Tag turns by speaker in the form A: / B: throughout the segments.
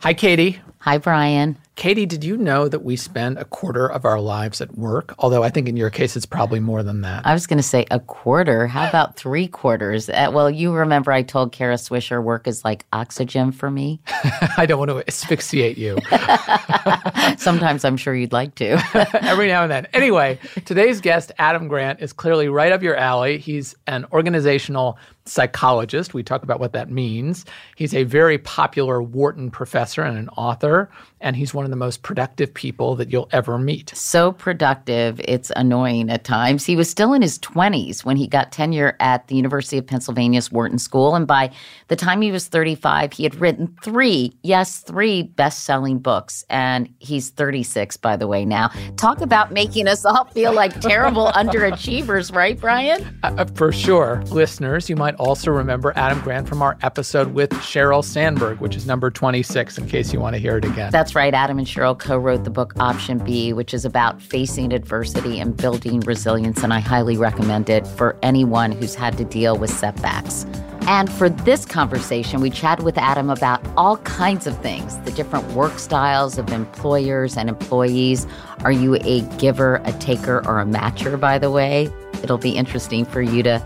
A: Hi, Katie.
B: Hi, Brian.
A: Katie, did you know that we spend a quarter of our lives at work? Although I think in your case, it's probably more than that.
B: I was going to say a quarter. How about three quarters? Uh, well, you remember I told Kara Swisher work is like oxygen for me.
A: I don't want to asphyxiate you.
B: Sometimes I'm sure you'd like to.
A: Every now and then. Anyway, today's guest, Adam Grant, is clearly right up your alley. He's an organizational psychologist. We talk about what that means. He's a very popular Wharton professor and an author, and he's one of the most productive people that you'll ever meet.
B: So productive, it's annoying at times. He was still in his 20s when he got tenure at the University of Pennsylvania's Wharton School, and by the time he was 35, he had written three, yes, three best selling books, and he's 36, by the way, now. Talk about making us all feel like terrible underachievers, right, Brian?
A: Uh, for sure. Listeners, you might also remember Adam Grant from our episode with Sheryl Sandberg, which is number 26, in case you want to hear it again.
B: That's right. Adam and Cheryl co wrote the book Option B, which is about facing adversity and building resilience. And I highly recommend it for anyone who's had to deal with setbacks. And for this conversation, we chatted with Adam about all kinds of things the different work styles of employers and employees. Are you a giver, a taker, or a matcher, by the way? It'll be interesting for you to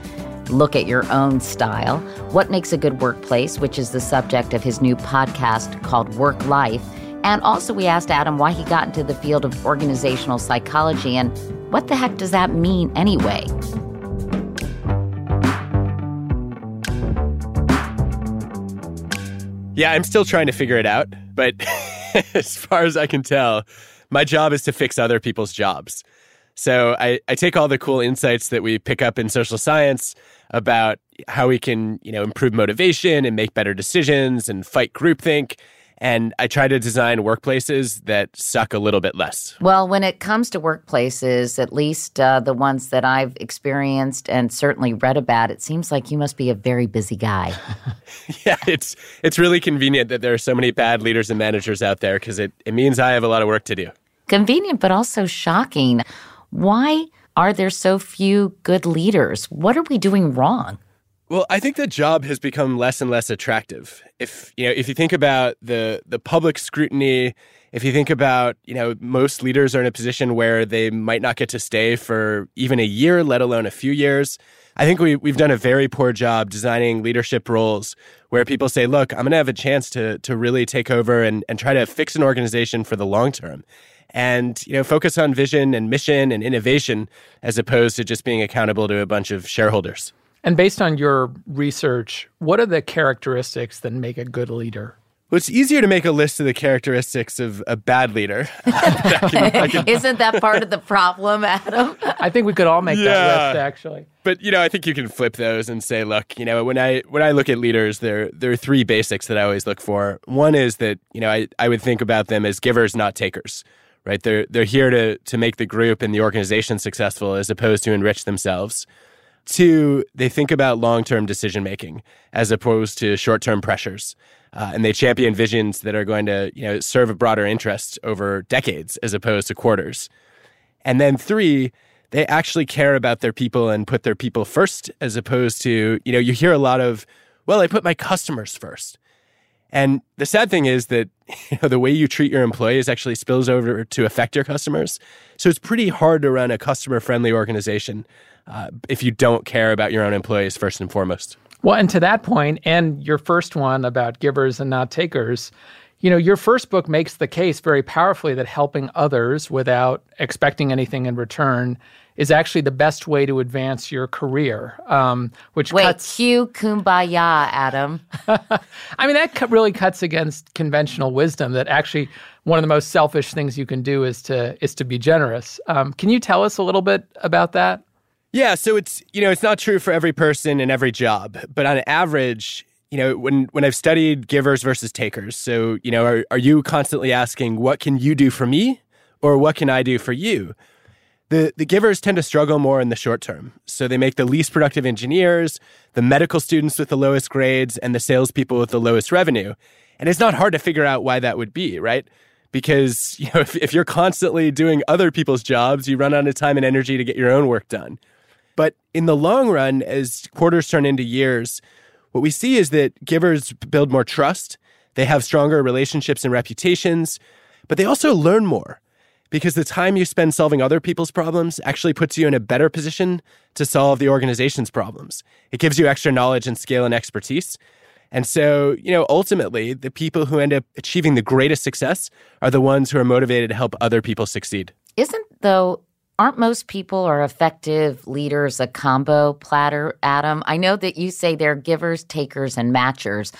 B: look at your own style. What makes a good workplace, which is the subject of his new podcast called Work Life. And also, we asked Adam why he got into the field of organizational psychology and what the heck does that mean anyway?
C: Yeah, I'm still trying to figure it out, but as far as I can tell, my job is to fix other people's jobs. So I, I take all the cool insights that we pick up in social science about how we can, you know, improve motivation and make better decisions and fight groupthink. And I try to design workplaces that suck a little bit less.
B: Well, when it comes to workplaces, at least uh, the ones that I've experienced and certainly read about, it seems like you must be a very busy guy.
C: yeah, it's it's really convenient that there are so many bad leaders and managers out there because it, it means I have a lot of work to do.
B: Convenient, but also shocking. Why are there so few good leaders? What are we doing wrong?
C: Well, I think the job has become less and less attractive. If you know, if you think about the the public scrutiny, if you think about, you know, most leaders are in a position where they might not get to stay for even a year, let alone a few years. I think we we've done a very poor job designing leadership roles where people say, look, I'm going to have a chance to to really take over and and try to fix an organization for the long term and you know focus on vision and mission and innovation as opposed to just being accountable to a bunch of shareholders.
A: And based on your research, what are the characteristics that make a good leader?
C: Well, it's easier to make a list of the characteristics of a bad leader.
B: I can, I can... Isn't that part of the problem, Adam?
A: I think we could all make yeah. that list, actually.
C: But you know, I think you can flip those and say, look, you know, when I when I look at leaders, there there are three basics that I always look for. One is that you know I, I would think about them as givers, not takers right? They're they're here to to make the group and the organization successful as opposed to enrich themselves. Two, they think about long term decision making as opposed to short term pressures. Uh, and they champion visions that are going to you know, serve a broader interest over decades as opposed to quarters. And then three, they actually care about their people and put their people first as opposed to, you know, you hear a lot of, well, I put my customers first. And the sad thing is that you know, the way you treat your employees actually spills over to affect your customers. So it's pretty hard to run a customer friendly organization uh, if you don't care about your own employees first and foremost.
A: Well, and to that point, and your first one about givers and not takers, you know, your first book makes the case very powerfully that helping others without expecting anything in return is actually the best way to advance your career. Um, which cuts
B: wait,
A: cuts,
B: cue kumbaya, Adam.
A: I mean, that really cuts against conventional wisdom. That actually one of the most selfish things you can do is to is to be generous. Um, can you tell us a little bit about that?
C: Yeah, so it's you know it's not true for every person and every job, but on average, you know when when I've studied givers versus takers, so you know are are you constantly asking what can you do for me or what can I do for you? The the givers tend to struggle more in the short term, so they make the least productive engineers, the medical students with the lowest grades, and the salespeople with the lowest revenue. And it's not hard to figure out why that would be, right? Because you know if, if you're constantly doing other people's jobs, you run out of time and energy to get your own work done. But in the long run, as quarters turn into years, what we see is that givers build more trust, they have stronger relationships and reputations, but they also learn more because the time you spend solving other people's problems actually puts you in a better position to solve the organization's problems. It gives you extra knowledge and scale and expertise. And so, you know, ultimately, the people who end up achieving the greatest success are the ones who are motivated to help other people succeed.
B: Isn't, though, aren't most people or effective leaders a combo platter, Adam? I know that you say they're givers, takers, and matchers.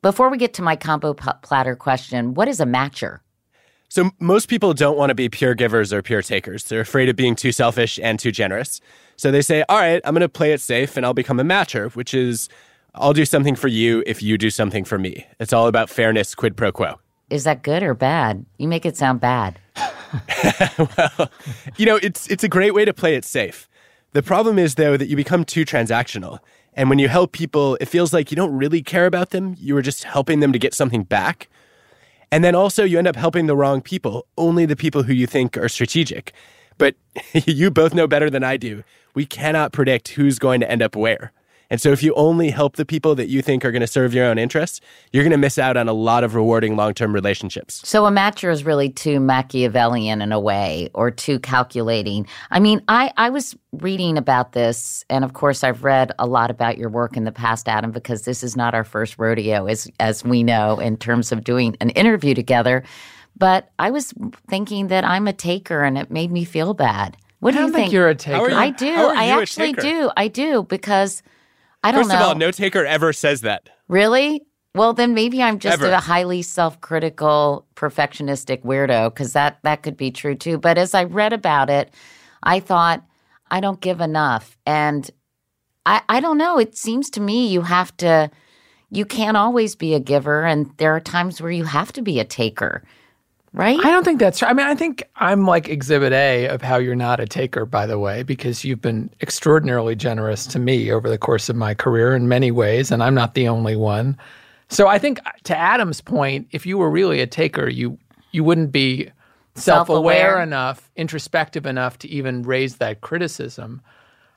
B: Before we get to my combo p- platter question, what is a matcher?
C: So most people don't want to be pure givers or pure takers. They're afraid of being too selfish and too generous. So they say, "All right, I'm going to play it safe and I'll become a matcher, which is I'll do something for you if you do something for me. It's all about fairness, quid pro quo."
B: Is that good or bad? You make it sound bad.
C: well, you know, it's it's a great way to play it safe. The problem is though that you become too transactional. And when you help people, it feels like you don't really care about them. You are just helping them to get something back. And then also you end up helping the wrong people, only the people who you think are strategic. But you both know better than I do. We cannot predict who's going to end up where. And so if you only help the people that you think are going to serve your own interests, you're going to miss out on a lot of rewarding long-term relationships.
B: So a matcher is really too Machiavellian in a way or too calculating. I mean, I, I was reading about this and of course I've read a lot about your work in the past, Adam, because this is not our first rodeo as as we know in terms of doing an interview together. But I was thinking that I'm a taker and it made me feel bad. What do
A: I
B: you
A: don't think
B: think?
A: you're a taker.
C: you-
B: I do. I actually do. I do because I don't
C: First
B: know.
C: of all, no taker ever says that.
B: Really? Well, then maybe I'm just
C: Ever.
B: a highly self-critical, perfectionistic weirdo because that that could be true too. But as I read about it, I thought I don't give enough, and I I don't know. It seems to me you have to. You can't always be a giver, and there are times where you have to be a taker, right?
A: I don't think that's true. I mean, I think I'm like exhibit A of how you're not a taker, by the way, because you've been extraordinarily generous to me over the course of my career in many ways, and I'm not the only one. So I think uh, to Adam's point, if you were really a taker, you you wouldn't be self-aware,
B: Self-aware.
A: enough, introspective enough to even raise that criticism.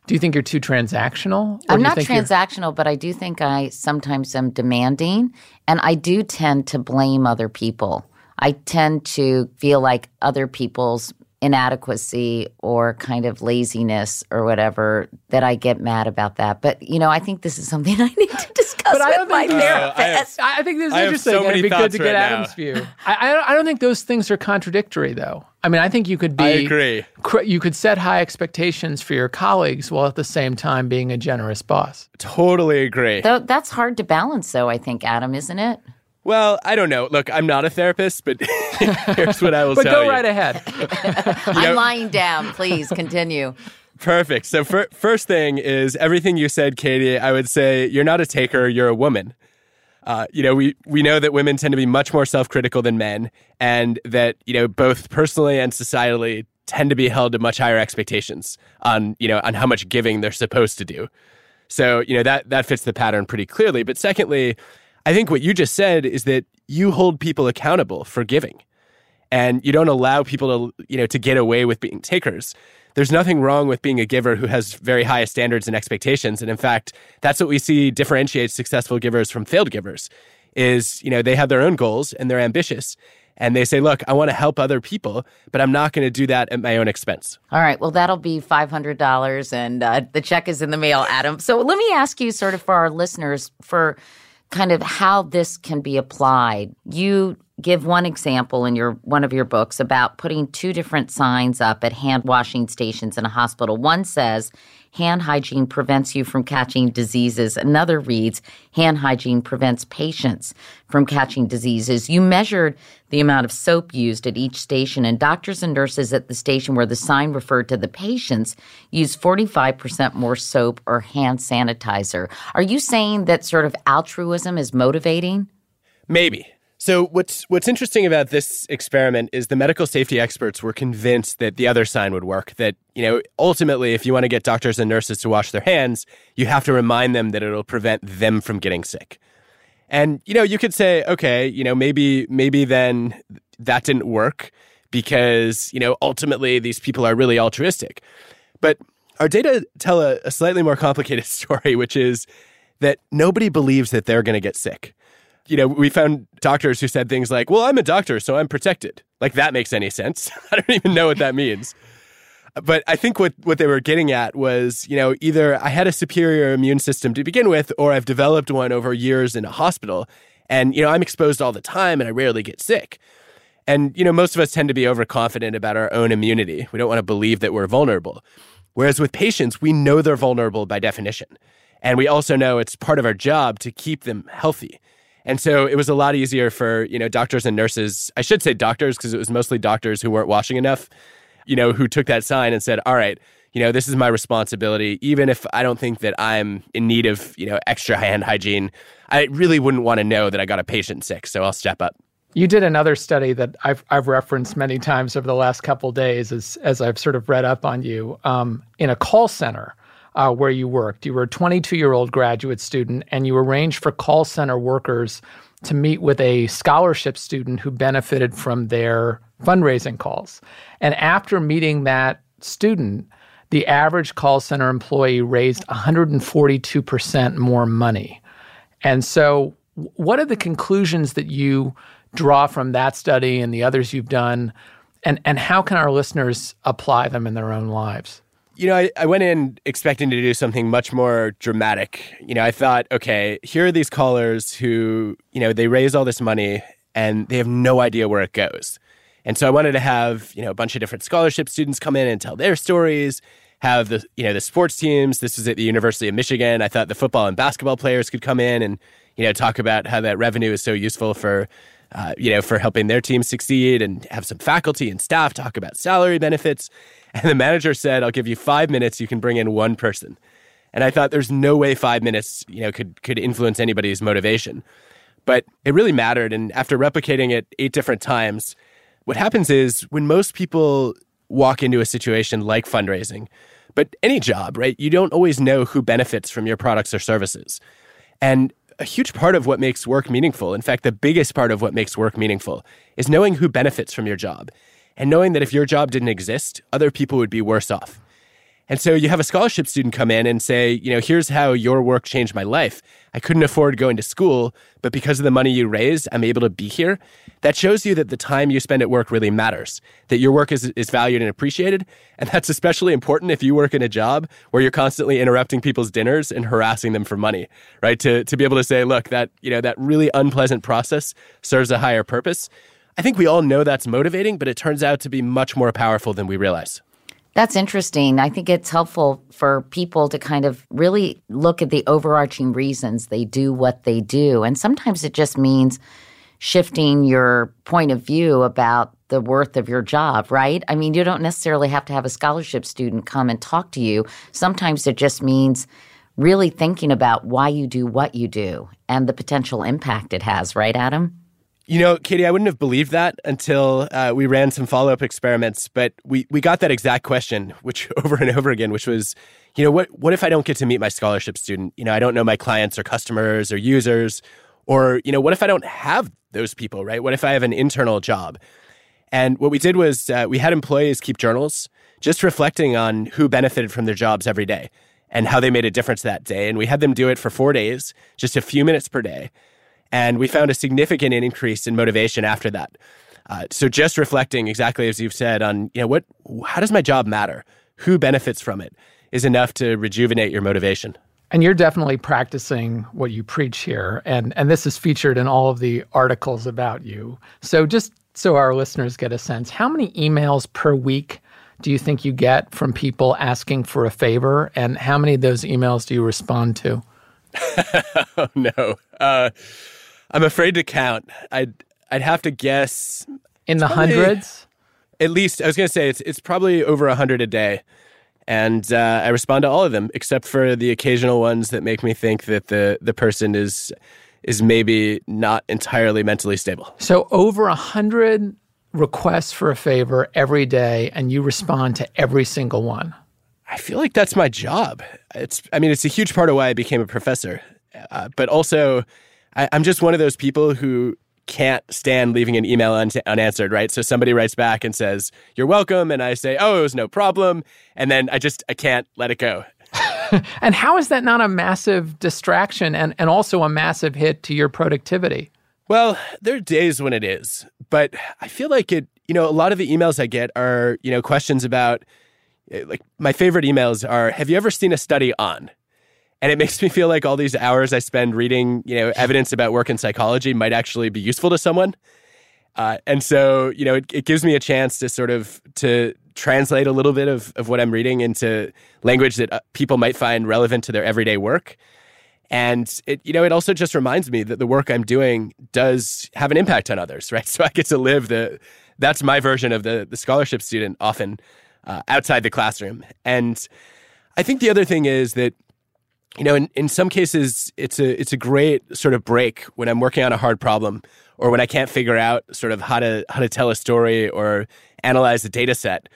A: Do you think you're too transactional?
B: I'm not
A: you're-
B: transactional, but I do think I sometimes am demanding, and I do tend to blame other people. I tend to feel like other people's inadequacy or kind of laziness or whatever that I get mad about that. But you know, I think this is something I need to discuss
A: But
B: with
A: don't
B: my
A: think-
C: Uh,
B: therapist.
C: I have-
A: I I think this is
C: I have
A: interesting.
C: so many
A: it'd be good
C: thoughts
A: to get
C: right
A: Adam's
C: now.
A: view. I, I, don't, I don't think those things are contradictory, though. I mean, I think you could be.
C: I agree.
A: cr- You could set high expectations for your colleagues while at the same time being a generous boss.
C: Totally agree.
B: Though that's hard to balance, though. I think, Adam, isn't it?
C: Well, I don't know. Look, I'm not a therapist, but here's what I will say.
A: But
C: tell
A: go right ahead.
B: I'm lying down. Please continue.
C: Perfect. So, fir- first thing is everything you said, Katie. I would say you're not a taker; you're a woman. Uh, you know, we we know that women tend to be much more self-critical than men, and that you know both personally and societally, tend to be held to much higher expectations on, you know, on how much giving they're supposed to do. So, you know, that that fits the pattern pretty clearly. But secondly, I think what you just said is that you hold people accountable for giving. And you don't allow people to, you know, to get away with being takers. There's nothing wrong with being a giver who has very high standards and expectations. And in fact, that's what we see differentiates successful givers from failed givers is, you know, they have their own goals and they're ambitious and they say, look, I want to help other people, but I'm not going to do that at my own expense.
B: All right. Well, that'll be $500 and uh, the check is in the mail, Adam. So let me ask you, sort of, for our listeners, for kind of how this can be applied. You give one example in your one of your books about putting two different signs up at hand washing stations in a hospital. One says hand hygiene prevents you from catching diseases. Another reads, hand hygiene prevents patients from catching diseases. You measured the amount of soap used at each station, and doctors and nurses at the station where the sign referred to the patients used 45% more soap or hand sanitizer. Are you saying that sort of altruism is motivating?
C: Maybe. So what's what's interesting about this experiment is the medical safety experts were convinced that the other sign would work. That you know ultimately, if you want to get doctors and nurses to wash their hands, you have to remind them that it'll prevent them from getting sick. And you know you could say, okay, you know maybe maybe then that didn't work because you know ultimately these people are really altruistic. But our data tell a, a slightly more complicated story, which is that nobody believes that they're going to get sick you know, we found doctors who said things like, well, I'm a doctor, so I'm protected. Like that makes any sense. I don't even know what that means. But I think what, what they were getting at was, you know, either I had a superior immune system to begin with, or I've developed one over years in a hospital. And, you know, I'm exposed all the time and I rarely get sick. And, you know, most of us tend to be overconfident about our own immunity. We don't want to believe that we're vulnerable. Whereas with patients, we know they're vulnerable by definition. And we also know it's part of our job to keep them healthy. And so it was a lot easier for, you know, doctors and nurses. I should say doctors because it was mostly doctors who weren't washing enough, you know, who took that sign and said, "All right, you know, this is my responsibility even if I don't think that I'm in need of, you know, extra hand hygiene. I really wouldn't want to know that I got a patient sick, so I'll step up."
A: You did another study that I've I've referenced many times over the last couple days as as I've sort of read up on you um, in a call center uh, where you worked. You were a 22 year old graduate student, and you arranged for call center workers to meet with a scholarship student who benefited from their fundraising calls. And after meeting that student, the average call center employee raised 142% more money. And so, what are the conclusions that you draw from that study and the others you've done? And, and how can our listeners apply them in their own lives?
C: You know, I, I went in expecting to do something much more dramatic. You know, I thought, okay, here are these callers who, you know, they raise all this money and they have no idea where it goes. And so I wanted to have, you know, a bunch of different scholarship students come in and tell their stories, have the, you know, the sports teams. This was at the University of Michigan. I thought the football and basketball players could come in and, you know, talk about how that revenue is so useful for, uh, you know, for helping their team succeed and have some faculty and staff talk about salary benefits. And the manager said, I'll give you five minutes. You can bring in one person. And I thought there's no way five minutes, you know, could, could influence anybody's motivation. But it really mattered. And after replicating it eight different times, what happens is when most people walk into a situation like fundraising, but any job, right? You don't always know who benefits from your products or services. And a huge part of what makes work meaningful, in fact, the biggest part of what makes work meaningful, is knowing who benefits from your job and knowing that if your job didn't exist, other people would be worse off. And so you have a scholarship student come in and say, you know, here's how your work changed my life. I couldn't afford going to school, but because of the money you raised, I'm able to be here. That shows you that the time you spend at work really matters, that your work is, is valued and appreciated. And that's especially important if you work in a job where you're constantly interrupting people's dinners and harassing them for money, right? To, to be able to say, look, that, you know, that really unpleasant process serves a higher purpose. I think we all know that's motivating, but it turns out to be much more powerful than we realize.
B: That's interesting. I think it's helpful for people to kind of really look at the overarching reasons they do what they do. And sometimes it just means shifting your point of view about the worth of your job, right? I mean, you don't necessarily have to have a scholarship student come and talk to you. Sometimes it just means really thinking about why you do what you do and the potential impact it has, right, Adam?
C: You know, Katie, I wouldn't have believed that until uh, we ran some follow up experiments. But we, we got that exact question, which over and over again, which was, you know, what what if I don't get to meet my scholarship student? You know, I don't know my clients or customers or users, or you know, what if I don't have those people? Right? What if I have an internal job? And what we did was uh, we had employees keep journals, just reflecting on who benefited from their jobs every day and how they made a difference that day. And we had them do it for four days, just a few minutes per day. And we found a significant increase in motivation after that. Uh, so just reflecting exactly as you've said on, you know, what, how does my job matter? Who benefits from it is enough to rejuvenate your motivation.
A: And you're definitely practicing what you preach here. And, and this is featured in all of the articles about you. So just so our listeners get a sense, how many emails per week do you think you get from people asking for a favor? And how many of those emails do you respond to?
C: oh, no. Uh, I'm afraid to count. I'd I'd have to guess
A: in the probably, hundreds.
C: At least I was going to say it's it's probably over a hundred a day, and uh, I respond to all of them except for the occasional ones that make me think that the the person is is maybe not entirely mentally stable.
A: So over a hundred requests for a favor every day, and you respond to every single one.
C: I feel like that's my job. It's I mean it's a huge part of why I became a professor, uh, but also I, am just one of those people who can't stand leaving an email un- unanswered, right? So somebody writes back and says, "You're welcome," and I say, "Oh, it was no problem," and then I just I can't let it go.
A: and how is that not a massive distraction and, and also a massive hit to your productivity?
C: Well, there are days when it is, but I feel like it, you know, a lot of the emails I get are, you know, questions about, eh, like, my favorite emails are Have you ever seen a study on? And it makes me feel like all these hours I spend reading, you know, evidence about work in psychology might actually be useful to someone. Uh, and so, you know, it, it gives me a chance to sort of to translate a little bit of, of what I'm reading into language that uh, people might find relevant to their everyday work. And it, you know, it also just reminds me that the work I'm doing does have an impact on others, right? So I get to live the, that's my version of the the scholarship student often uh, outside the classroom. And I think the other thing is that you know, in, in some cases, it's a it's a great sort of break when I'm working on a hard problem or when I can't figure out sort of how to how to tell a story or analyze a data set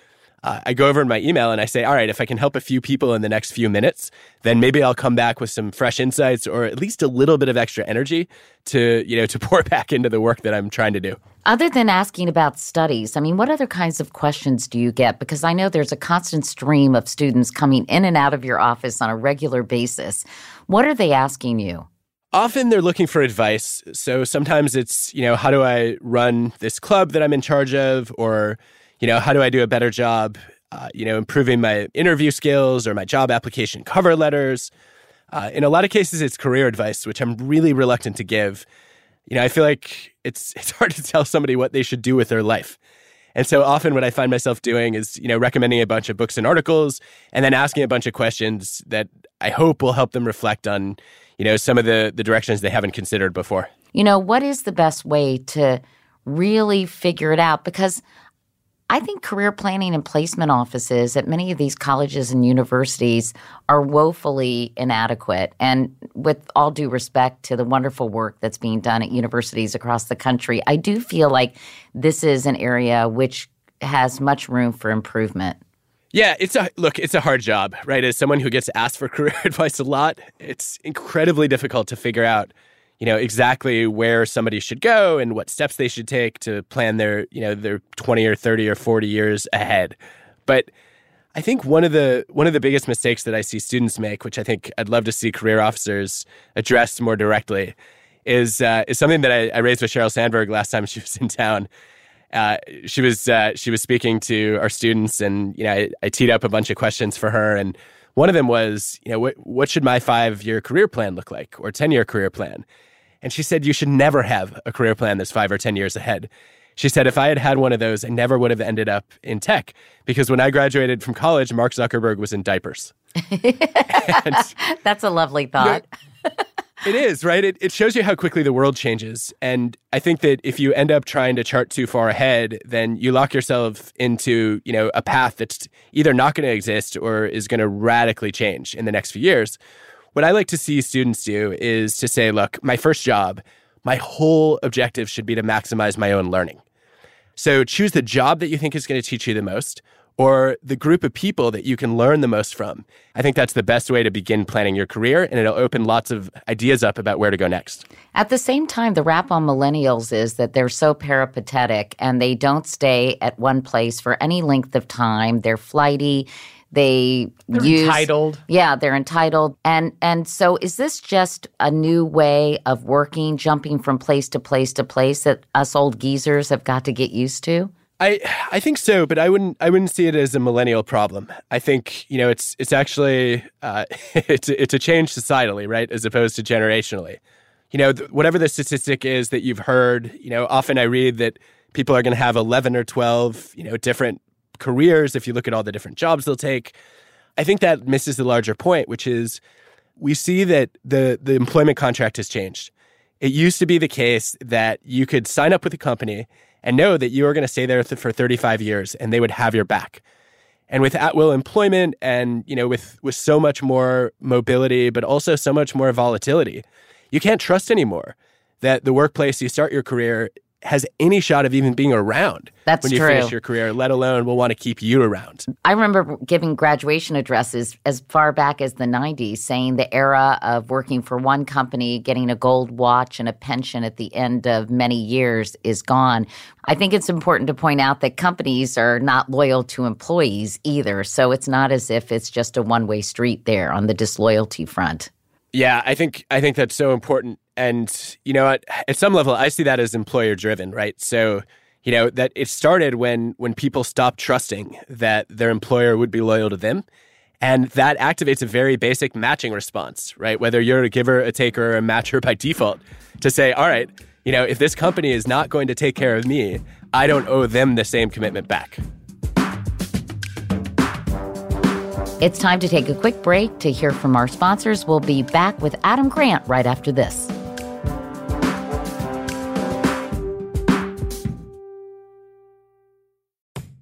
C: uh, I go over in my email and I say, all right, if I can help a few people in the next few minutes, then maybe I'll come back with some fresh insights or at least a little bit of extra energy to, you know, to pour back into the work that I'm trying to do.
B: Other than asking about studies, I mean, what other kinds of questions do you get? Because I know there's a constant stream of students coming in and out of your office on a regular basis. What are they asking you?
C: Often they're looking for advice. So sometimes it's, you know, how do I run this club that I'm in charge of? Or, you know, how do I do a better job, uh, you know, improving my interview skills or my job application cover letters? Uh, in a lot of cases, it's career advice, which I'm really reluctant to give. You know, I feel like it's it's hard to tell somebody what they should do with their life. And so often what I find myself doing is, you know, recommending a bunch of books and articles and then asking a bunch of questions that I hope will help them reflect on, you know, some of the the directions they haven't considered before.
B: You know, what is the best way to really figure it out because I think career planning and placement offices at many of these colleges and universities are woefully inadequate. And with all due respect to the wonderful work that's being done at universities across the country, I do feel like this is an area which has much room for improvement.
C: Yeah, it's a look, it's a hard job, right? As someone who gets asked for career advice a lot, it's incredibly difficult to figure out you know exactly where somebody should go and what steps they should take to plan their you know their 20 or 30 or 40 years ahead but i think one of the one of the biggest mistakes that i see students make which i think i'd love to see career officers address more directly is uh, is something that I, I, raised with Sheryl Sandberg last time she was in town. Uh, she was uh, she was speaking to our students, and you know I, I, teed up a bunch of questions for her, and one of them was, you know, what what should my five year career plan look like, or ten year career plan? And she said, You should never have a career plan that's five or 10 years ahead. She said, If I had had one of those, I never would have ended up in tech because when I graduated from college, Mark Zuckerberg was in diapers.
B: and, that's a lovely thought.
C: You know, it is, right? It, it shows you how quickly the world changes. And I think that if you end up trying to chart too far ahead, then you lock yourself into, you know, a path that's either not going to exist or is going to radically change in the next few years what I like to see students do is to say, look, my first job my whole objective should be to maximize my own learning. So choose the job that you think is going to teach you the most or the group of people that you can learn the most from. I think that's the best way to begin planning your career, and it'll open lots of ideas up about where to go next.
B: At the same time, the rap on millennials is that they're so peripatetic and they don't stay at one place for any length of time. They're flighty. They
A: they're
B: use,
A: entitled.
B: Yeah, they're entitled. And and so is this just a new way of working, jumping from place to place to place that us old geezers have got to get used to?
C: I I think so, but I wouldn't I wouldn't see it as a millennial problem. I think you know it's it's actually uh, it's it's a change societally, right, as opposed to generationally. You know, th- whatever the statistic is that you've heard, you know, often I read that people are going to have eleven or twelve, you know, different careers if you look at all the different jobs they'll take. I think that misses the larger point, which is we see that the the employment contract has changed. It used to be the case that you could sign up with a company and know that you are going to stay there for 35 years and they would have your back. And with at will employment and, you know, with, with so much more mobility, but also so much more volatility, you can't trust anymore that the workplace you start your career has any shot of even being around
B: That's
C: when you
B: true.
C: finish your career, let alone will want to keep you around.
B: I remember giving graduation addresses as far back as the 90s, saying the era of working for one company, getting a gold watch and a pension at the end of many years is gone. I think it's important to point out that companies are not loyal to employees either. So it's not as if it's just a one way street there on the disloyalty front.
C: Yeah, I think I think that's so important. And you know, at, at some level, I see that as employer driven, right? So you know that it started when when people stopped trusting that their employer would be loyal to them, and that activates a very basic matching response, right? Whether you're a giver, a taker, or a matcher by default, to say, all right, you know, if this company is not going to take care of me, I don't owe them the same commitment back.
B: It's time to take a quick break to hear from our sponsors. We'll be back with Adam Grant right after this.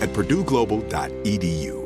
D: at purdueglobal.edu.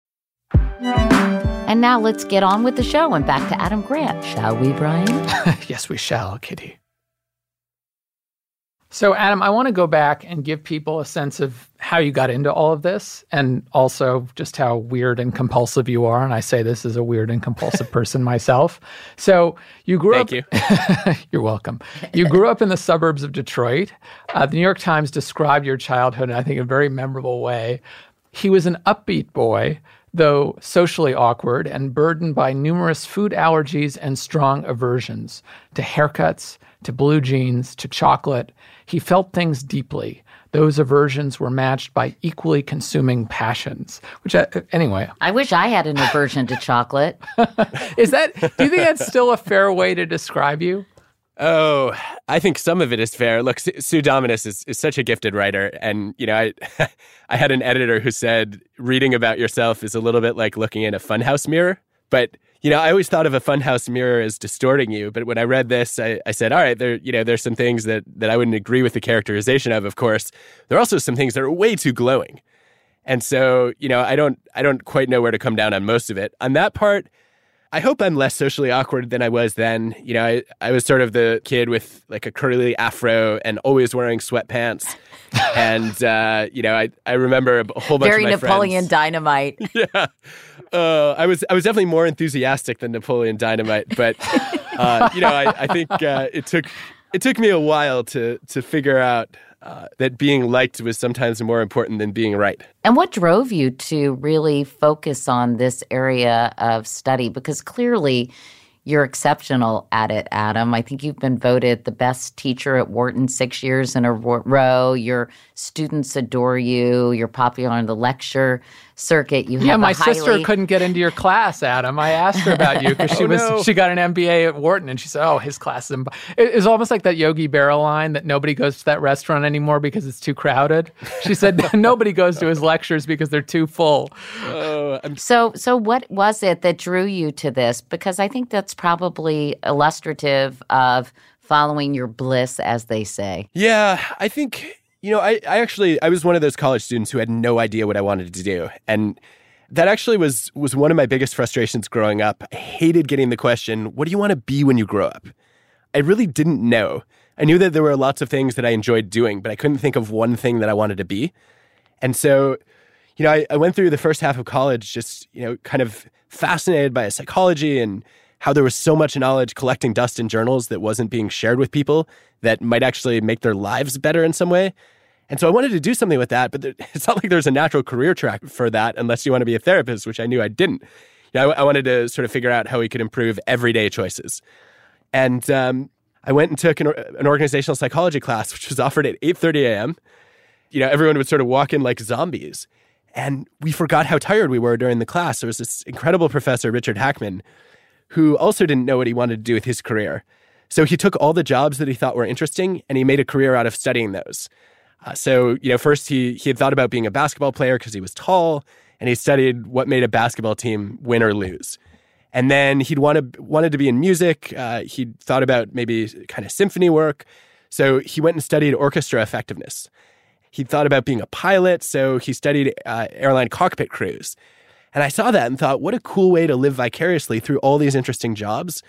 B: And now let's get on with the show and back to Adam Grant, shall we, Brian?
A: yes, we shall, Katie. So, Adam, I want to go back and give people a sense of how you got into all of this and also just how weird and compulsive you are. And I say this as a weird and compulsive person myself. So, you grew
C: Thank
A: up.
C: you.
A: you're welcome. You grew up in the suburbs of Detroit. Uh, the New York Times described your childhood, in, I think, a very memorable way. He was an upbeat boy Though socially awkward and burdened by numerous food allergies and strong aversions to haircuts, to blue jeans, to chocolate, he felt things deeply. Those aversions were matched by equally consuming passions. Which, I, uh, anyway,
B: I wish I had an aversion to chocolate.
A: is that? Do you think that's still a fair way to describe you?
C: Oh, I think some of it is fair. Look, Sue Dominus is, is such a gifted writer, and you know, I I had an editor who said reading about yourself is a little bit like looking in a funhouse mirror. But you know, I always thought of a funhouse mirror as distorting you. But when I read this, I, I said, all right, there, you know, there's some things that that I wouldn't agree with the characterization of. Of course, there are also some things that are way too glowing, and so you know, I don't I don't quite know where to come down on most of it. On that part I hope I'm less socially awkward than I was then. You know, I, I was sort of the kid with like a curly afro and always wearing sweatpants. and, uh, you know, I, I remember a whole bunch
B: Very
C: of
B: Napoleon
C: friends.
B: Dynamite.
C: yeah. Uh, I was I was definitely more enthusiastic than Napoleon Dynamite, but uh, you know I, I think uh, it took it took me a while to to figure out uh, that being liked was sometimes more important than being right.
B: And what drove you to really focus on this area of study? Because clearly you're exceptional at it, Adam. I think you've been voted the best teacher at Wharton six years in a row. Your students adore you. You're popular in the lecture circuit. You
A: yeah,
B: have
A: my
B: highly...
A: sister couldn't get into your class, Adam. I asked her about you because she
C: oh,
A: was
C: no.
A: she got an MBA at Wharton, and she said, "Oh, his class is." It's almost like that Yogi Berra line that nobody goes to that restaurant anymore because it's too crowded. She said nobody goes to his lectures because they're too full.
C: Oh,
B: so, so what was it that drew you to this? Because I think that's probably illustrative of following your bliss, as they say.
C: Yeah, I think you know, I, I actually I was one of those college students who had no idea what I wanted to do. And that actually was was one of my biggest frustrations growing up. I hated getting the question, what do you want to be when you grow up? I really didn't know. I knew that there were lots of things that I enjoyed doing, but I couldn't think of one thing that I wanted to be. And so, you know, I, I went through the first half of college just, you know, kind of fascinated by psychology and how there was so much knowledge collecting dust in journals that wasn't being shared with people that might actually make their lives better in some way. And so I wanted to do something with that, but it's not like there's a natural career track for that unless you want to be a therapist, which I knew I didn't. You know, I, I wanted to sort of figure out how we could improve everyday choices. And um, I went and took an, an organizational psychology class, which was offered at 8:30 a.m. You know, everyone would sort of walk in like zombies. And we forgot how tired we were during the class. There was this incredible professor, Richard Hackman, who also didn't know what he wanted to do with his career. So he took all the jobs that he thought were interesting and he made a career out of studying those. Uh, so, you know, first he, he had thought about being a basketball player because he was tall and he studied what made a basketball team win or lose. And then he'd wanted, wanted to be in music. Uh, he'd thought about maybe kind of symphony work. So he went and studied orchestra effectiveness. He thought about being a pilot. So he studied uh, airline cockpit crews. And I saw that and thought, what a cool way to live vicariously through all these interesting jobs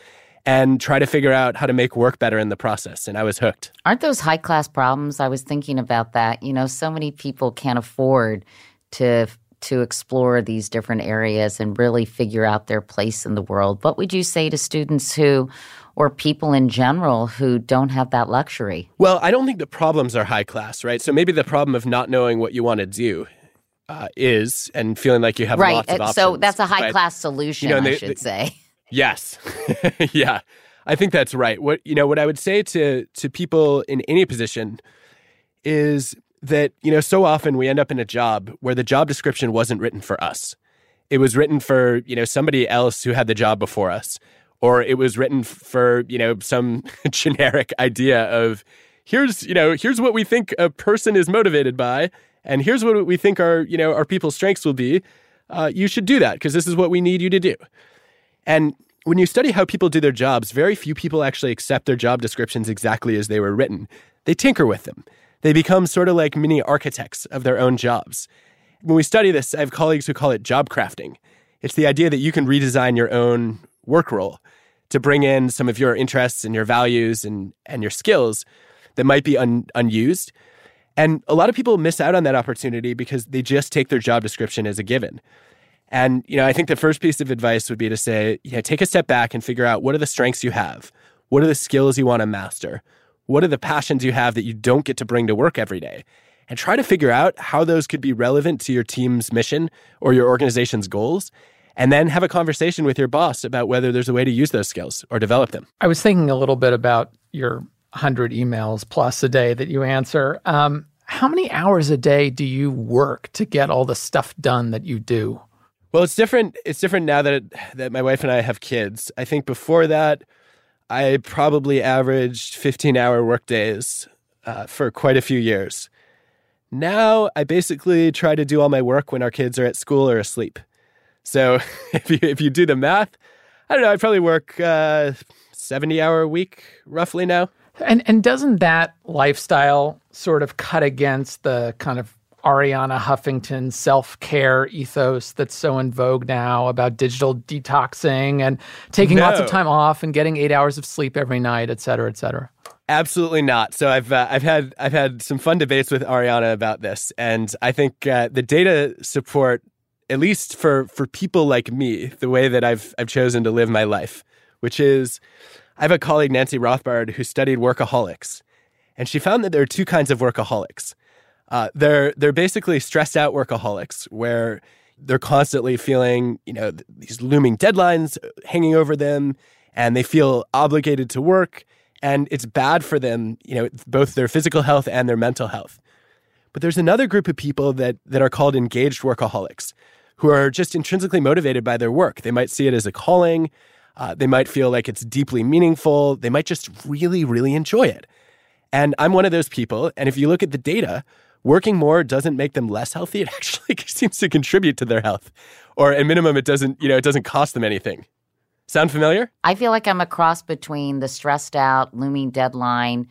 C: and try to figure out how to make work better in the process. And I was hooked.
B: Aren't those high class problems? I was thinking about that. You know, so many people can't afford to to explore these different areas and really figure out their place in the world. What would you say to students who or people in general who don't have that luxury?
C: Well, I don't think the problems are high class, right? So maybe the problem of not knowing what you want to do uh, is and feeling like you have
B: right.
C: lots of options.
B: So that's a high class solution,
C: you know,
B: I
C: they,
B: should
C: they,
B: say.
C: Yes. yeah. I think that's right. What you know, what I would say to to people in any position is that, you know, so often we end up in a job where the job description wasn't written for us. It was written for, you know, somebody else who had the job before us. Or it was written for, you know, some generic idea of here's, you know, here's what we think a person is motivated by, and here's what we think our, you know, our people's strengths will be. Uh, you should do that because this is what we need you to do. And when you study how people do their jobs, very few people actually accept their job descriptions exactly as they were written. They tinker with them. They become sort of like mini architects of their own jobs. When we study this, I have colleagues who call it job crafting. It's the idea that you can redesign your own work role to bring in some of your interests and your values and, and your skills that might be un, unused. And a lot of people miss out on that opportunity because they just take their job description as a given. And you know, I think the first piece of advice would be to say, yeah, take a step back and figure out what are the strengths you have, what are the skills you want to master, what are the passions you have that you don't get to bring to work every day, and try to figure out how those could be relevant to your team's mission or your organization's goals. And then have a conversation with your boss about whether there's a way to use those skills or develop them.
A: I was thinking a little bit about your 100 emails plus a day that you answer. Um, how many hours a day do you work to get all the stuff done that you do?
C: Well, it's different. It's different now that it, that my wife and I have kids. I think before that, I probably averaged 15 hour workdays uh, for quite a few years. Now I basically try to do all my work when our kids are at school or asleep. So if you if you do the math, I don't know. I probably work uh, 70 hour a week roughly now.
A: And and doesn't that lifestyle sort of cut against the kind of Arianna Huffington self care ethos that's so in vogue now about digital detoxing and taking
C: No.
A: lots of time off and getting eight hours of sleep every night, et cetera, et cetera.
C: Absolutely not. So I've uh, I've had I've had some fun debates with Arianna about this, and I think uh, the data support, at least for for people like me, the way that I've I've chosen to live my life, which is, I have a colleague Nancy Rothbard who studied workaholics, and she found that there are two kinds of workaholics. Uh, they're they're basically stressed out workaholics where they're constantly feeling you know these looming deadlines hanging over them, and they feel obligated to work, and it's bad for them you know both their physical health and their mental health. But there's another group of people that that are called engaged workaholics, who are just intrinsically motivated by their work. They might see it as a calling. Uh, they might feel like it's deeply meaningful. They might just really, really enjoy it. And I'm one of those people. And if you look at the data, working more doesn't make them less healthy. It actually seems to contribute to their health. Or at minimum, it doesn't, you know, it doesn't cost them anything. Sound familiar?
B: I feel like I'm a cross between the stressed out, looming deadline,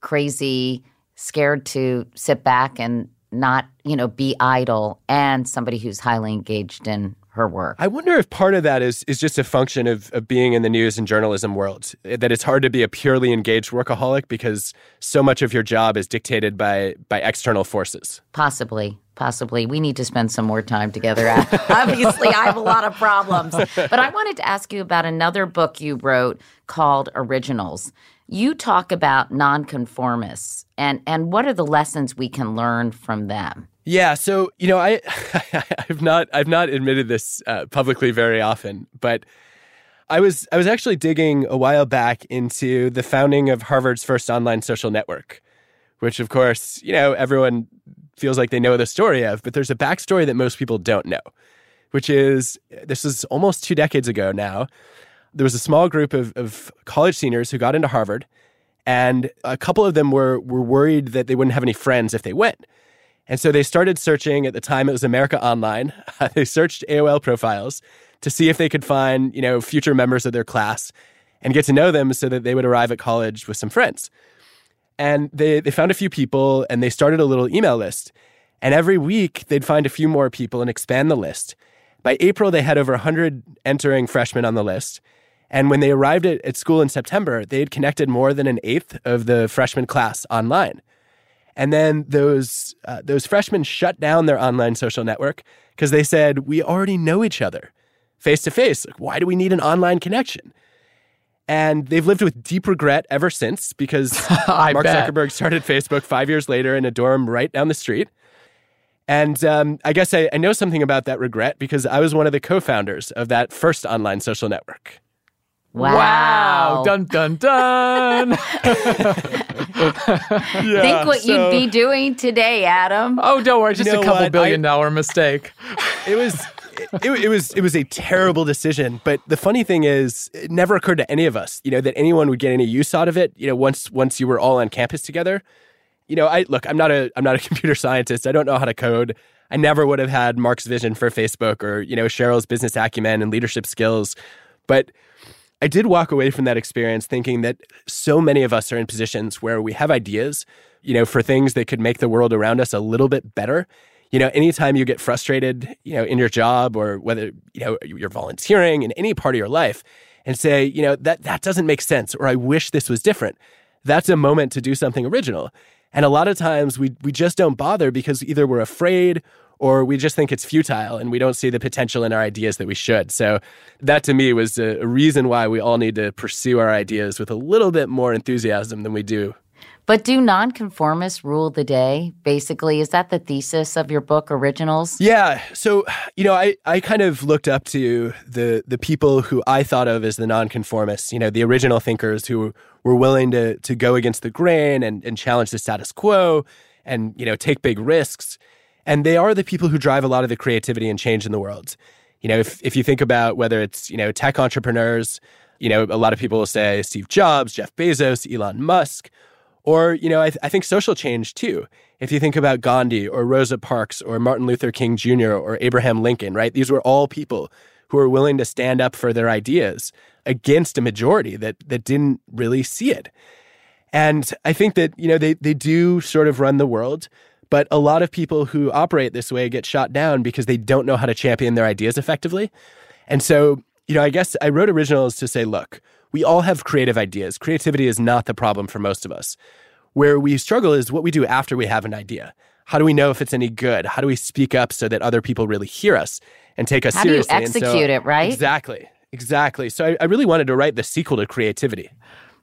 B: crazy, scared to sit back and not, you know, be idle, and somebody who's highly engaged in her work.
C: I wonder if part of that is is just a function of, of being in the news and journalism world. Eh, that it's hard to be a purely engaged workaholic because so much of your job is dictated by by external forces.
B: Possibly, possibly. We need to spend some more time together. Obviously, I have a lot of problems. But I wanted to ask you about another book you wrote called Originals. You talk about nonconformists and, and what are the lessons we can learn from them?
C: Yeah, so you know, I I've not I've not admitted this uh, publicly very often, but I was I was actually digging a while back into the founding of Harvard's first online social network, which of course you know everyone feels like they know the story of, but there's a backstory that most people don't know, which is this is almost two decades ago now. There was a small group of, of college seniors who got into Harvard, and a couple of them were were worried that they wouldn't have any friends if they went. And so they started searching at the time it was America Online. they searched AOL profiles to see if they could find, you know, future members of their class and get to know them so that they would arrive at college with some friends. And they they found a few people and they started a little email list. And every week they'd find a few more people and expand the list. By April they had over 100 entering freshmen on the list. And when they arrived at, at school in September, they had connected more than an eighth of the freshman class online. And then those uh, those freshmen shut down their online social network because they said we already know each other face to face. Like, why do we need an online connection? And they've lived with deep regret ever since because
A: I
C: Mark
A: bet.
C: Zuckerberg started Facebook five years later in a dorm right down the street. And um, I guess I, I know something about that regret because I was one of the co-founders of that first online social network.
B: Wow.
A: Dun dun dun.
B: Think what you'd be doing today, Adam.
A: oh, don't worry, just
C: You know
A: a couple
C: what?
A: billion
C: I-
A: dollar mistake.
C: it was it, it was it was a terrible decision but the funny thing is it never occurred to any of us you know that anyone would get any use out of it you know once once you were all on campus together you know i look i'm not a i'm not a computer scientist i don't know how to code i never would have had mark's vision for facebook or you know sheryl's business acumen and leadership skills but I did walk away from that experience thinking that so many of us are in positions where we have ideas, you know, for things that could make the world around us a little bit better. You know, anytime you get frustrated, you know, in your job or whether, you know, you're volunteering in any part of your life and say, you know, that that doesn't make sense or I wish this was different. That's a moment to do something original. And a lot of times we we just don't bother because either we're afraid or we just think it's futile and we don't see the potential in our ideas that we should. So that to me was a, reason why we all need to pursue our ideas with a little bit more enthusiasm than we do
B: But do nonconformists rule the day? Basically, is that the thesis of your book, Originals?
C: Yeah. So, you know, I, I kind of looked up to the the people who I thought of as the nonconformists, you know, the original thinkers who were willing to to go against the grain and, and challenge the status quo and, you know, take big risks. And they are the people who drive a lot of the creativity and change in the world. You know, if, if you think about whether it's, you know, tech entrepreneurs, you know, a lot of people will say Steve Jobs, Jeff Bezos, Elon Musk, or, you know, I, th- I think social change too. If you think about Gandhi or Rosa Parks or Martin Luther King Jr. or Abraham Lincoln, right? These were all people who were willing to stand up for their ideas against a majority that that didn't really see it. And I think that, you know, they they do sort of run the world, but a lot of people who operate this way get shot down because they don't know how to champion their ideas effectively. And so, you know, I guess I wrote originals to say, look, we all have creative ideas. Creativity is not the problem for most of us. Where we struggle is what we do after we have an idea. How do we know if it's any good? How do we speak up so that other people really hear us and take us
B: How
C: seriously?
B: do you execute
C: so,
B: it, right?
C: Exactly. Exactly. So I, I really wanted to write the sequel to creativity.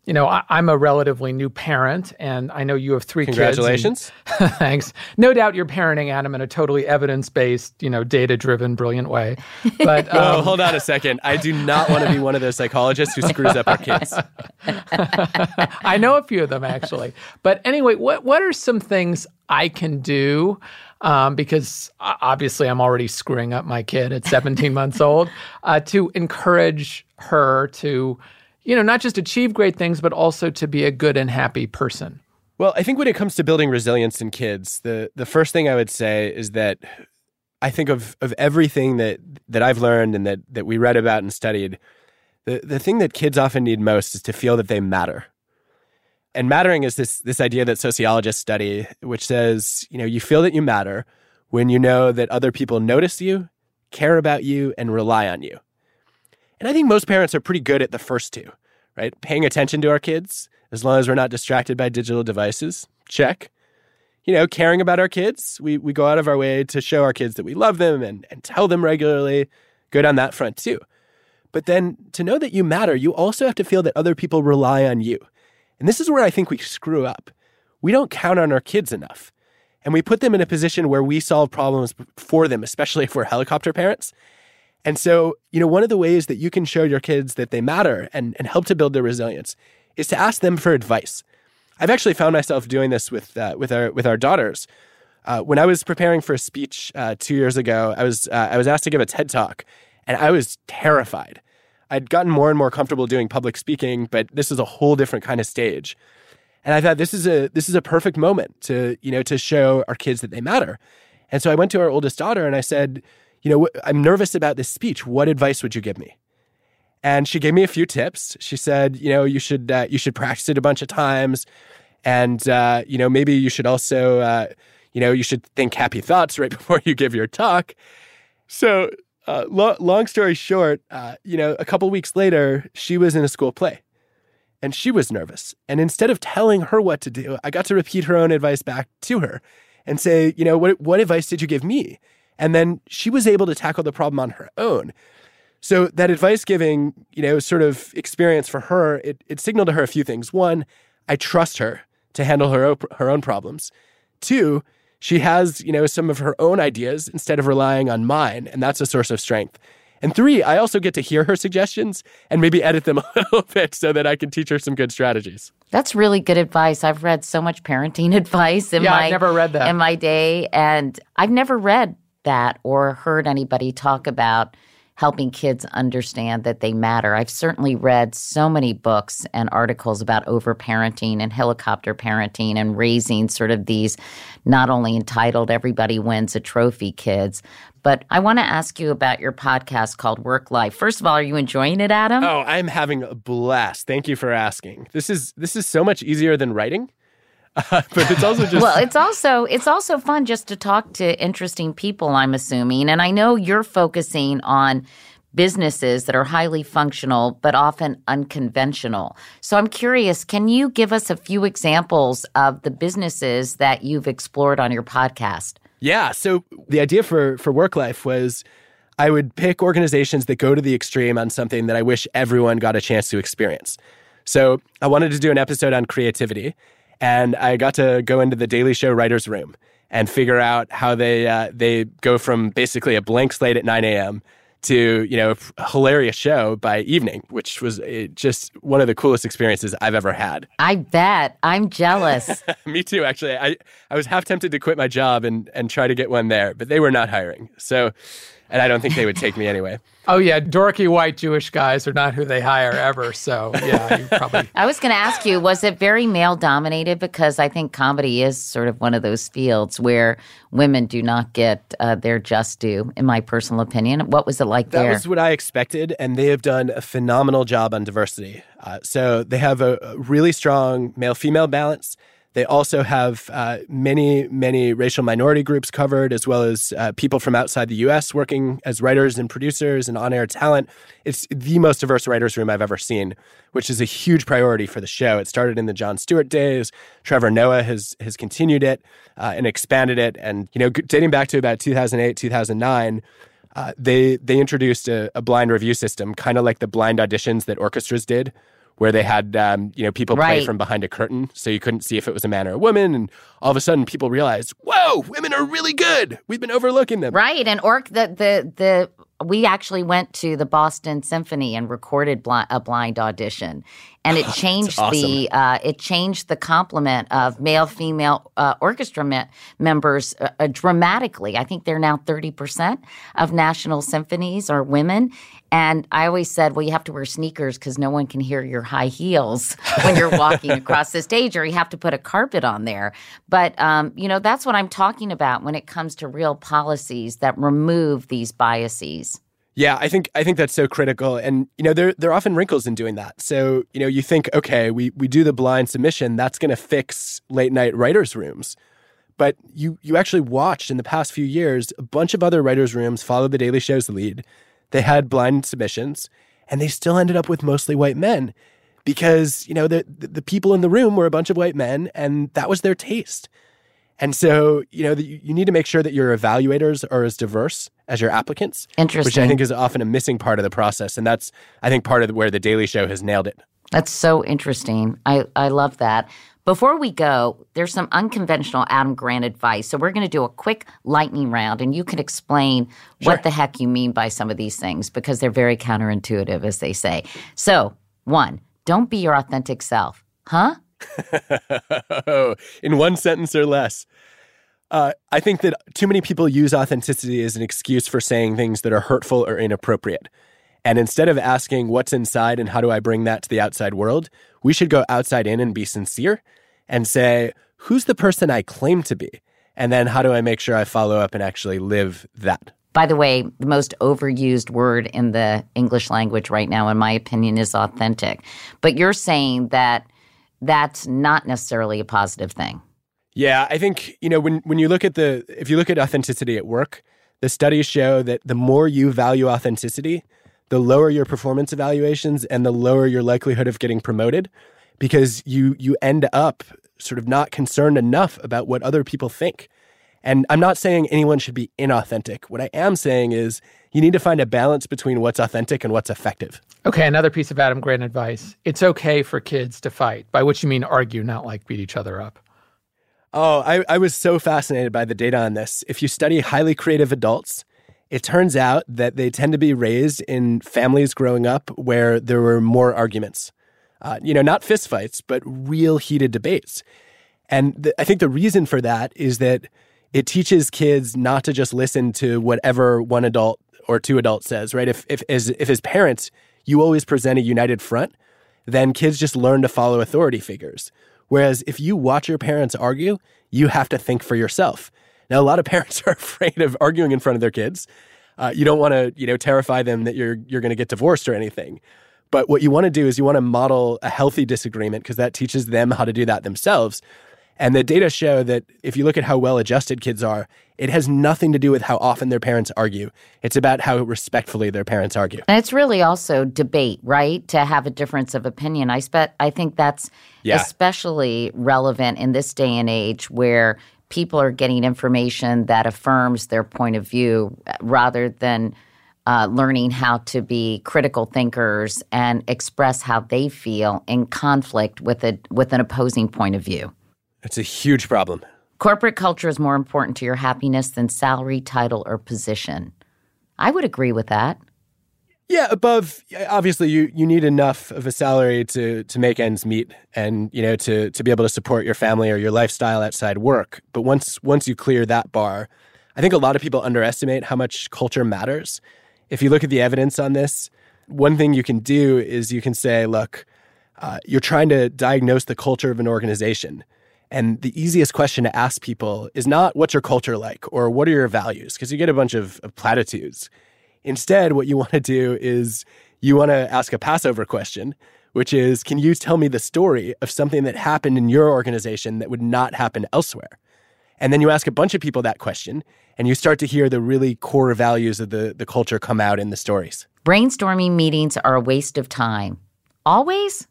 A: You know, I, am a relatively new parent, and I know you have three
C: Congratulations.
A: kids. Congratulations. thanks. No doubt you're parenting Adam in a totally evidence based, you know, data driven, brilliant way. But
C: um, oh, hold on a second. I do not want to be one of those psychologists who screws up our kids.
A: I know a few of them actually. But anyway, what what are some things I can do? Um, because obviously I'm already screwing up my kid at 17 months old uh, to encourage her to you know, not just achieve great things, but also to be a good and happy person?
C: Well, I think when it comes to building resilience in kids, the the first thing I would say is that I think of of everything that that I've learned and that that we read about and studied, the the thing that kids often need most is to feel that they matter. And mattering is this this idea that sociologists study, which says, you know, you feel that you matter when you know that other people notice you, care about you, and rely on you. And I think most parents are pretty good at the first two, right? Paying attention to our kids, as long as we're not distracted by digital devices. Check. You know, caring about our kids. We, we go out of our way to show our kids that we love them and, and tell them regularly. Good on that front, too. But then to know that you matter, you also have to feel that other people rely on you. And this is where I think we screw up. We don't count on our kids enough. And we put them in a position where we solve problems for them, especially if we're helicopter parents. And so, you know, one of the ways that you can show your kids that they matter and, and help to build their resilience is to ask them for advice. I've actually found myself doing this with uh, with our with our daughters. Uh, when I was preparing for a speech uh, two years ago, I was uh, I was asked to give a TED talk, and I was terrified. I'd gotten more and more comfortable doing public speaking, but this is a whole different kind of stage. And I thought this is a this is a perfect moment to you know to show our kids that they matter. And so I went to our oldest daughter and I said, you know, I'm nervous about this speech. What advice would you give me? And she gave me a few tips. She said, you know, you should uh, you should practice it a bunch of times, and uh, you know, maybe you should also, uh, you know, you should think happy thoughts right before you give your talk. So, uh, lo- long story short, uh, you know, a couple weeks later, she was in a school play, and she was nervous. And instead of telling her what to do, I got to repeat her own advice back to her, and say, you know, what what advice did you give me? And then she was able to tackle the problem on her own. So that advice giving, you know, sort of experience for her, it, it signaled to her a few things. One, I trust her to handle her, her own problems. Two, she has, you know, some of her own ideas instead of relying on mine, and that's a source of strength. And three, I also get to hear her suggestions and maybe edit them a little bit so that I can teach her some good strategies.
B: That's really good advice. I've read so much parenting advice in
A: yeah,
B: my
A: I've never read that.
B: in my day, and I've never read that or heard anybody talk about helping kids understand that they matter. I've certainly read so many books and articles about overparenting and helicopter parenting and raising sort of these not only entitled everybody wins a trophy kids, but I want to ask you about your podcast called Work Life. First of all, are you enjoying it, Adam?
C: Oh, I'm having a blast. Thank you for asking. This is this is so much easier than writing. but it's also just
B: well it's also it's also fun just to talk to interesting people i'm assuming. And i know you're focusing on businesses that are highly functional but often unconventional. So i'm curious can you give us a few examples of the businesses that you've explored on your podcast?
C: Yeah so the idea for for work life was i would pick organizations that go to the extreme on something that i wish everyone got a chance to experience. So i wanted to do an episode on creativity and I got to go into the Daily Show writers' room and figure out how they uh, they go from basically a blank slate at 9 a.m. to you know a hilarious show by evening, which was uh, just one of the coolest experiences I've ever had.
B: I bet. I'm jealous.
C: Me too, actually. I, I was half tempted to quit my job and and try to get one there, but they were not hiring. So and I don't think they would take me anyway.
A: Oh yeah, dorky white Jewish guys are not who they hire ever. So yeah, you probably.
B: I was going to ask you, was it very male dominated? Because I think comedy is sort of one of those fields where women do not get uh, their just due, in my personal opinion. What was it like
C: that
B: there?
C: That was what I expected, and they have done a phenomenal job on diversity. Uh, so they have a, a really strong male female balance. They also have uh, many, many racial minority groups covered, as well as uh, people from outside the US working as writers and producers and on air talent. It's the most diverse writers' room I've ever seen, which is a huge priority for the show. It started in the Jon Stewart days. Trevor Noah has, has continued it uh, and expanded it. And, you know, dating back to about 2008, 2009, uh, they, they introduced a, a blind review system, kind of like the blind auditions that orchestras did where they had um, you know people right. play from behind a curtain, so you couldn't see if it was a man or a woman. And all of a sudden, people realized, "Whoa, women are really good. We've been overlooking them."
B: Right, and orc the the the we actually went to the Boston Symphony and recorded a blind audition, and it changed awesome. the uh, it changed the complement of male female uh, orchestra me- members uh, uh dramatically. I think they're now thirty percent of national symphonies are women, and I always said, well, you have to wear sneakers because no one can hear your high heels when you're walking across the stage, or you have to put a carpet on there. But um, you know that's what I'm talking about when it comes to real policies that remove these biases.
C: Yeah, I think I think that's so critical, and you know there there are often wrinkles in doing that. So you know you think, okay, we we do the blind submission, that's going to fix late night writers' rooms, but you you actually watched in the past few years a bunch of other writers' rooms follow the Daily Show's lead. They had blind submissions, and they still ended up with mostly white men because you know the the people in the room were a bunch of white men, and that was their taste. And so, you know, you need to make sure that your evaluators are as diverse as your applicants.
B: Interesting.
C: Which I think is often a missing part of the process. And that's, I think, part of where The Daily Show has nailed it.
B: That's so interesting. I, I love that. Before we go, there's some unconventional Adam Grant advice. So we're going to do a quick lightning round, and you can explain sure. what the heck you mean by some of these things because they're very counterintuitive, as they say. So, one, don't be your authentic self. Huh?
C: in one sentence or less. Uh, I think that too many people use authenticity as an excuse for saying things that are hurtful or inappropriate. And instead of asking what's inside and how do I bring that to the outside world, we should go outside in and be sincere and say, who's the person I claim to be? And then how do I make sure I follow up and actually live that?
B: By the way, the most overused word in the English language right now, in my opinion, is authentic. But you're saying that that's not necessarily a positive thing.
C: Yeah, I think, you know, when when you look at the if you look at authenticity at work, the studies show that the more you value authenticity, the lower your performance evaluations and the lower your likelihood of getting promoted because you you end up sort of not concerned enough about what other people think. And I'm not saying anyone should be inauthentic. What I am saying is you need to find a balance between what's authentic and what's effective.
A: Okay, another piece of Adam Grant advice. It's okay for kids to fight, by which you mean argue, not like beat each other up.
C: Oh, I, I was so fascinated by the data on this. If you study highly creative adults, it turns out that they tend to be raised in families growing up where there were more arguments. Uh, you know, not fistfights, but real heated debates. And I think the reason for that is that it teaches kids not to just listen to whatever one adult or two adults says, right? If if as if as parents you always present a united front, then kids just learn to follow authority figures. Whereas if you watch your parents argue, you have to think for yourself. Now, a lot of parents are afraid of arguing in front of their kids. Uh, you don't want to, you know, terrify them that you're you're going to get divorced or anything. But what you want to do is you want to model a healthy disagreement because that teaches them how to do that themselves. And the data show that if you look at how well adjusted kids are, it has nothing to do with how often their parents argue. It's about how respectfully their parents argue.
B: And it's really also debate, right? To have a difference of opinion. I spe- I think that's yeah. especially relevant in this day and age where people are getting information that affirms their point of view rather than uh, learning how to be critical thinkers and express how they feel in conflict with a with an opposing point of view.
C: It's a huge problem.
B: Corporate culture is more important to your happiness than salary, title, or position. I would agree with that.
C: Yeah, above obviously you you need enough of a salary to to make ends meet and you know to to be able to support your family or your lifestyle outside work. But once once you clear that bar, I think a lot of people underestimate how much culture matters. If you look at the evidence on this, one thing you can do is you can say, look, uh, you're trying to diagnose the culture of an organization. And the easiest question to ask people is not what's your culture like or what are your values, because you get a bunch of, of platitudes. Instead, what you want to do is you want to ask a Passover question, which is Can you tell me the story of something that happened in your organization that would not happen elsewhere? And then you ask a bunch of people that question, and you start to hear the really core values of the, the culture come out in the stories.
B: Brainstorming meetings are a waste of time. Always?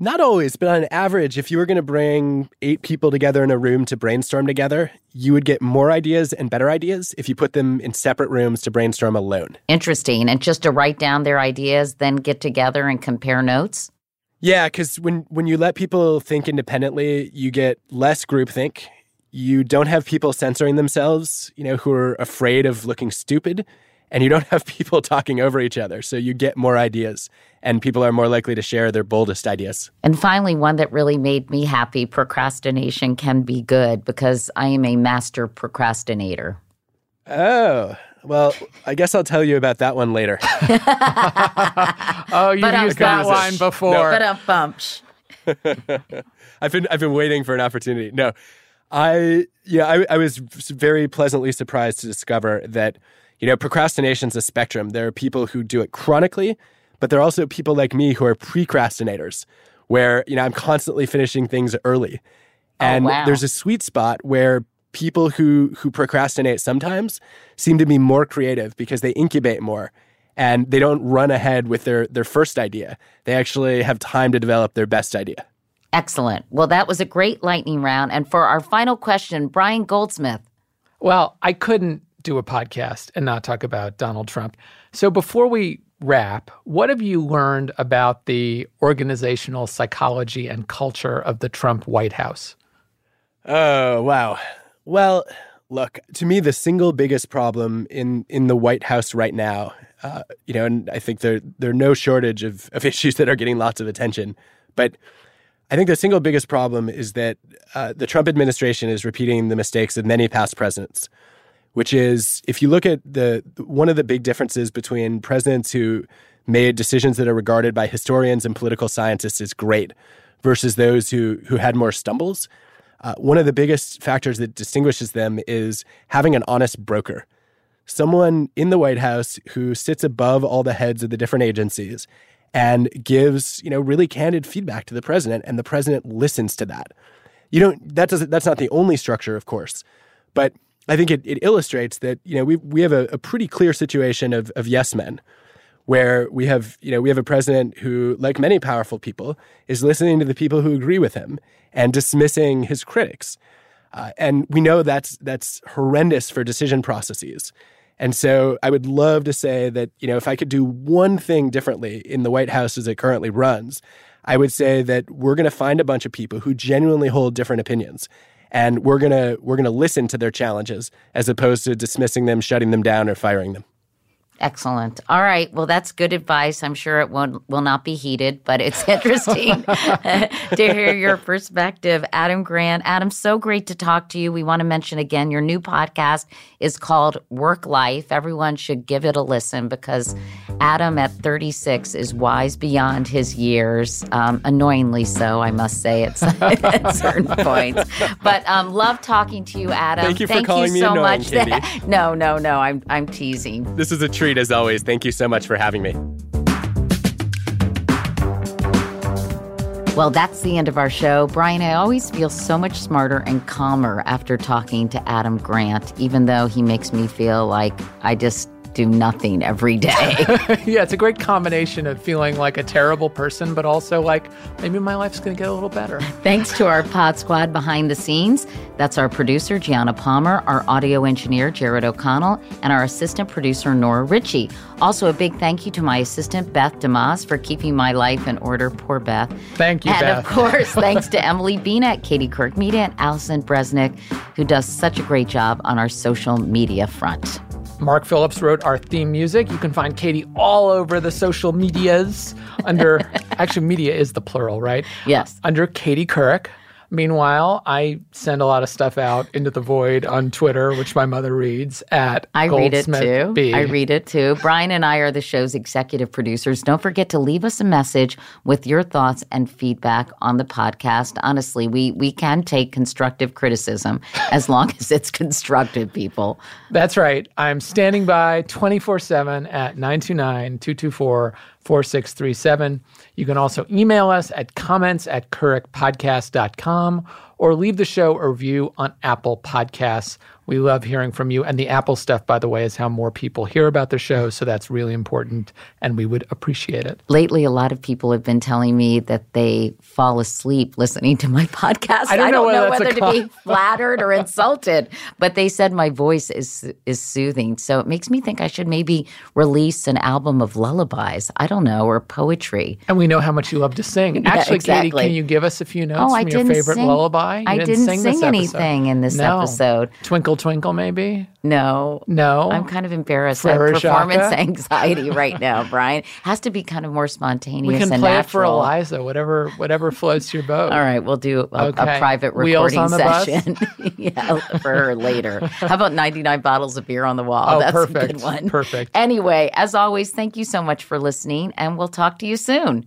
C: Not always, but on average, if you were going to bring eight people together in a room to brainstorm together, you would get more ideas and better ideas if you put them in separate rooms to brainstorm alone.
B: Interesting. And just to write down their ideas, then get together and compare notes?
C: Yeah, because when, when you let people think independently, you get less groupthink. You don't have people censoring themselves, you know, who are afraid of looking stupid and you don't have people talking over each other. So you get more ideas, and people are more likely to share their boldest ideas.
B: And finally, one that really made me happy procrastination can be good because I am a master procrastinator.
C: Oh, well, I guess I'll tell you about that one later.
A: oh, you've used that line before. No.
B: But a bump.
C: I've been I've been waiting for an opportunity. No, I yeah I, I was very pleasantly surprised to discover that you know, procrastination's a spectrum. There are people who do it chronically, but there are also people like me who are precrastinators, where, you know, I'm constantly finishing things early.
B: Oh,
C: and
B: oh, wow.
C: there's a sweet spot where people who who procrastinate sometimes seem to be more creative because they incubate more and they don't run ahead with their their first idea. They actually have time to develop their best idea.
B: Excellent. Well, that was a great lightning round. And for our final question, Brian Goldsmith.
A: Well, I couldn't do a podcast and not talk about Donald Trump. So before we wrap, what have you learned about the organizational psychology and culture of the Trump White House?
C: Oh, wow. Well, look, to me, the single biggest problem in, in the White House right now, uh, you know, and I think there, there are no shortage of, of issues that are getting lots of attention, but I think the single biggest problem is that uh, the Trump administration is repeating the mistakes of many past presidents which is if you look at the one of the big differences between presidents who made decisions that are regarded by historians and political scientists as great versus those who who had more stumbles. Uh, one of the biggest factors that distinguishes them is having an honest broker, someone in the White House who sits above all the heads of the different agencies and gives you know really candid feedback to the president, and the president listens to that. You don't that doesn't that's not the only structure, of course, but I think it, it illustrates that you know we we have a, a pretty clear situation of of yes men, where we have you know we have a president who, like many powerful people, is listening to the people who agree with him and dismissing his critics, uh, and we know that's that's horrendous for decision processes. And so I would love to say that you know if I could do one thing differently in the White House as it currently runs, I would say that we're going to find a bunch of people who genuinely hold different opinions and we're gonna we're gonna listen to their challenges as opposed to dismissing them, shutting them down, or firing them.
B: Excellent. All right. Well, that's good advice. I'm sure it won't, will not be heeded, but it's interesting to hear your perspective. Adam Grant. Adam, so great to talk to you. We want to mention again your new podcast is called Work Life. Everyone should give it a listen because Adam at 36 is wise beyond his years, um, annoyingly so, I must say, at, at certain points. But um, love talking to you, Adam.
C: Thank you for
B: Thank
C: calling
B: you
C: me
B: so
C: annoying,
B: much.
C: Katie.
B: no, no, no. I'm, I'm teasing.
C: This is a treat as always. Thank you so much for having me.
B: Well, that's the end of our show. Brian, I always feel so much smarter and calmer after talking to Adam Grant, even though he makes me feel like I just do nothing every day.
A: yeah, it's a great combination of feeling like a terrible person, but also like maybe my life's going to get a little better.
B: Thanks to our pod squad behind the scenes. That's our producer, Gianna Palmer, our audio engineer, Jared O'Connell, and our assistant producer, Nora Ritchie. Also, a big thank you to my assistant, Beth DeMoss, for keeping my life in order. Poor Beth.
A: Thank you,
B: and
A: Beth.
B: of course, thanks to Emily Beanett, Katie Couric Media, and Allison Bresnick, who does such a great job on our social media front.
A: Mark Phillips wrote our theme music. You can find Katie all over the social medias under, actually, media is the plural, right?
B: Yes.
A: Under Katie Couric. Meanwhile, I send a lot of stuff out into the void on Twitter, which my mother reads at
B: I read it too.
A: B.
B: I read it too. Brian and I are the show's executive producers. Don't forget to leave us a message with your thoughts and feedback on the podcast. Honestly, we we can take constructive criticism as long as it's constructive, people.
A: That's right. I'm standing by 24 7 at 929 224 4637. You can also email us at comments at couricpodcast.com or leave the show a review on Apple Podcasts. We love hearing from you. And the Apple stuff, by the way, is how more people hear about the show. So that's really important and we would appreciate it.
B: Lately, a lot of people have been telling me that they fall asleep listening to my podcast.
A: I don't know whether
B: whether
A: that's a
B: to be flattered or insulted, but they said my voice is is soothing. So it makes me think I should maybe release an album of lullabies. I don't know, or poetry.
A: And we know how much you love to sing.
B: Yeah,
A: Actually,
B: exactly.
A: Katie, can you give us a few notes
B: Oh,
A: from
B: I
A: your favorite
B: sing-
A: lullaby? You
B: I didn't sing,
A: this
B: anything in this
A: No.
B: episode.
A: Twinkle, twinkle, maybe?
B: No.
A: No.
B: I'm kind of embarrassed. I have performance anxiety right now, Brian. Has to be kind of more spontaneous
A: We can
B: and
A: play it for. Eliza, whatever whatever floats your boat.
B: All right, we'll do a,
A: Okay.
B: a private recording
A: on the bus?
B: session. yeah, for her later. How about 99 bottles of beer on the wall?
A: Oh,
B: That's a
A: perfect.
B: good one.
A: Perfect.
B: Anyway, as always, thank you so much for listening, and we'll talk to you soon.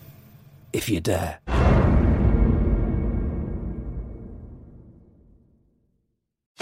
E: if you dare.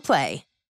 F: Play.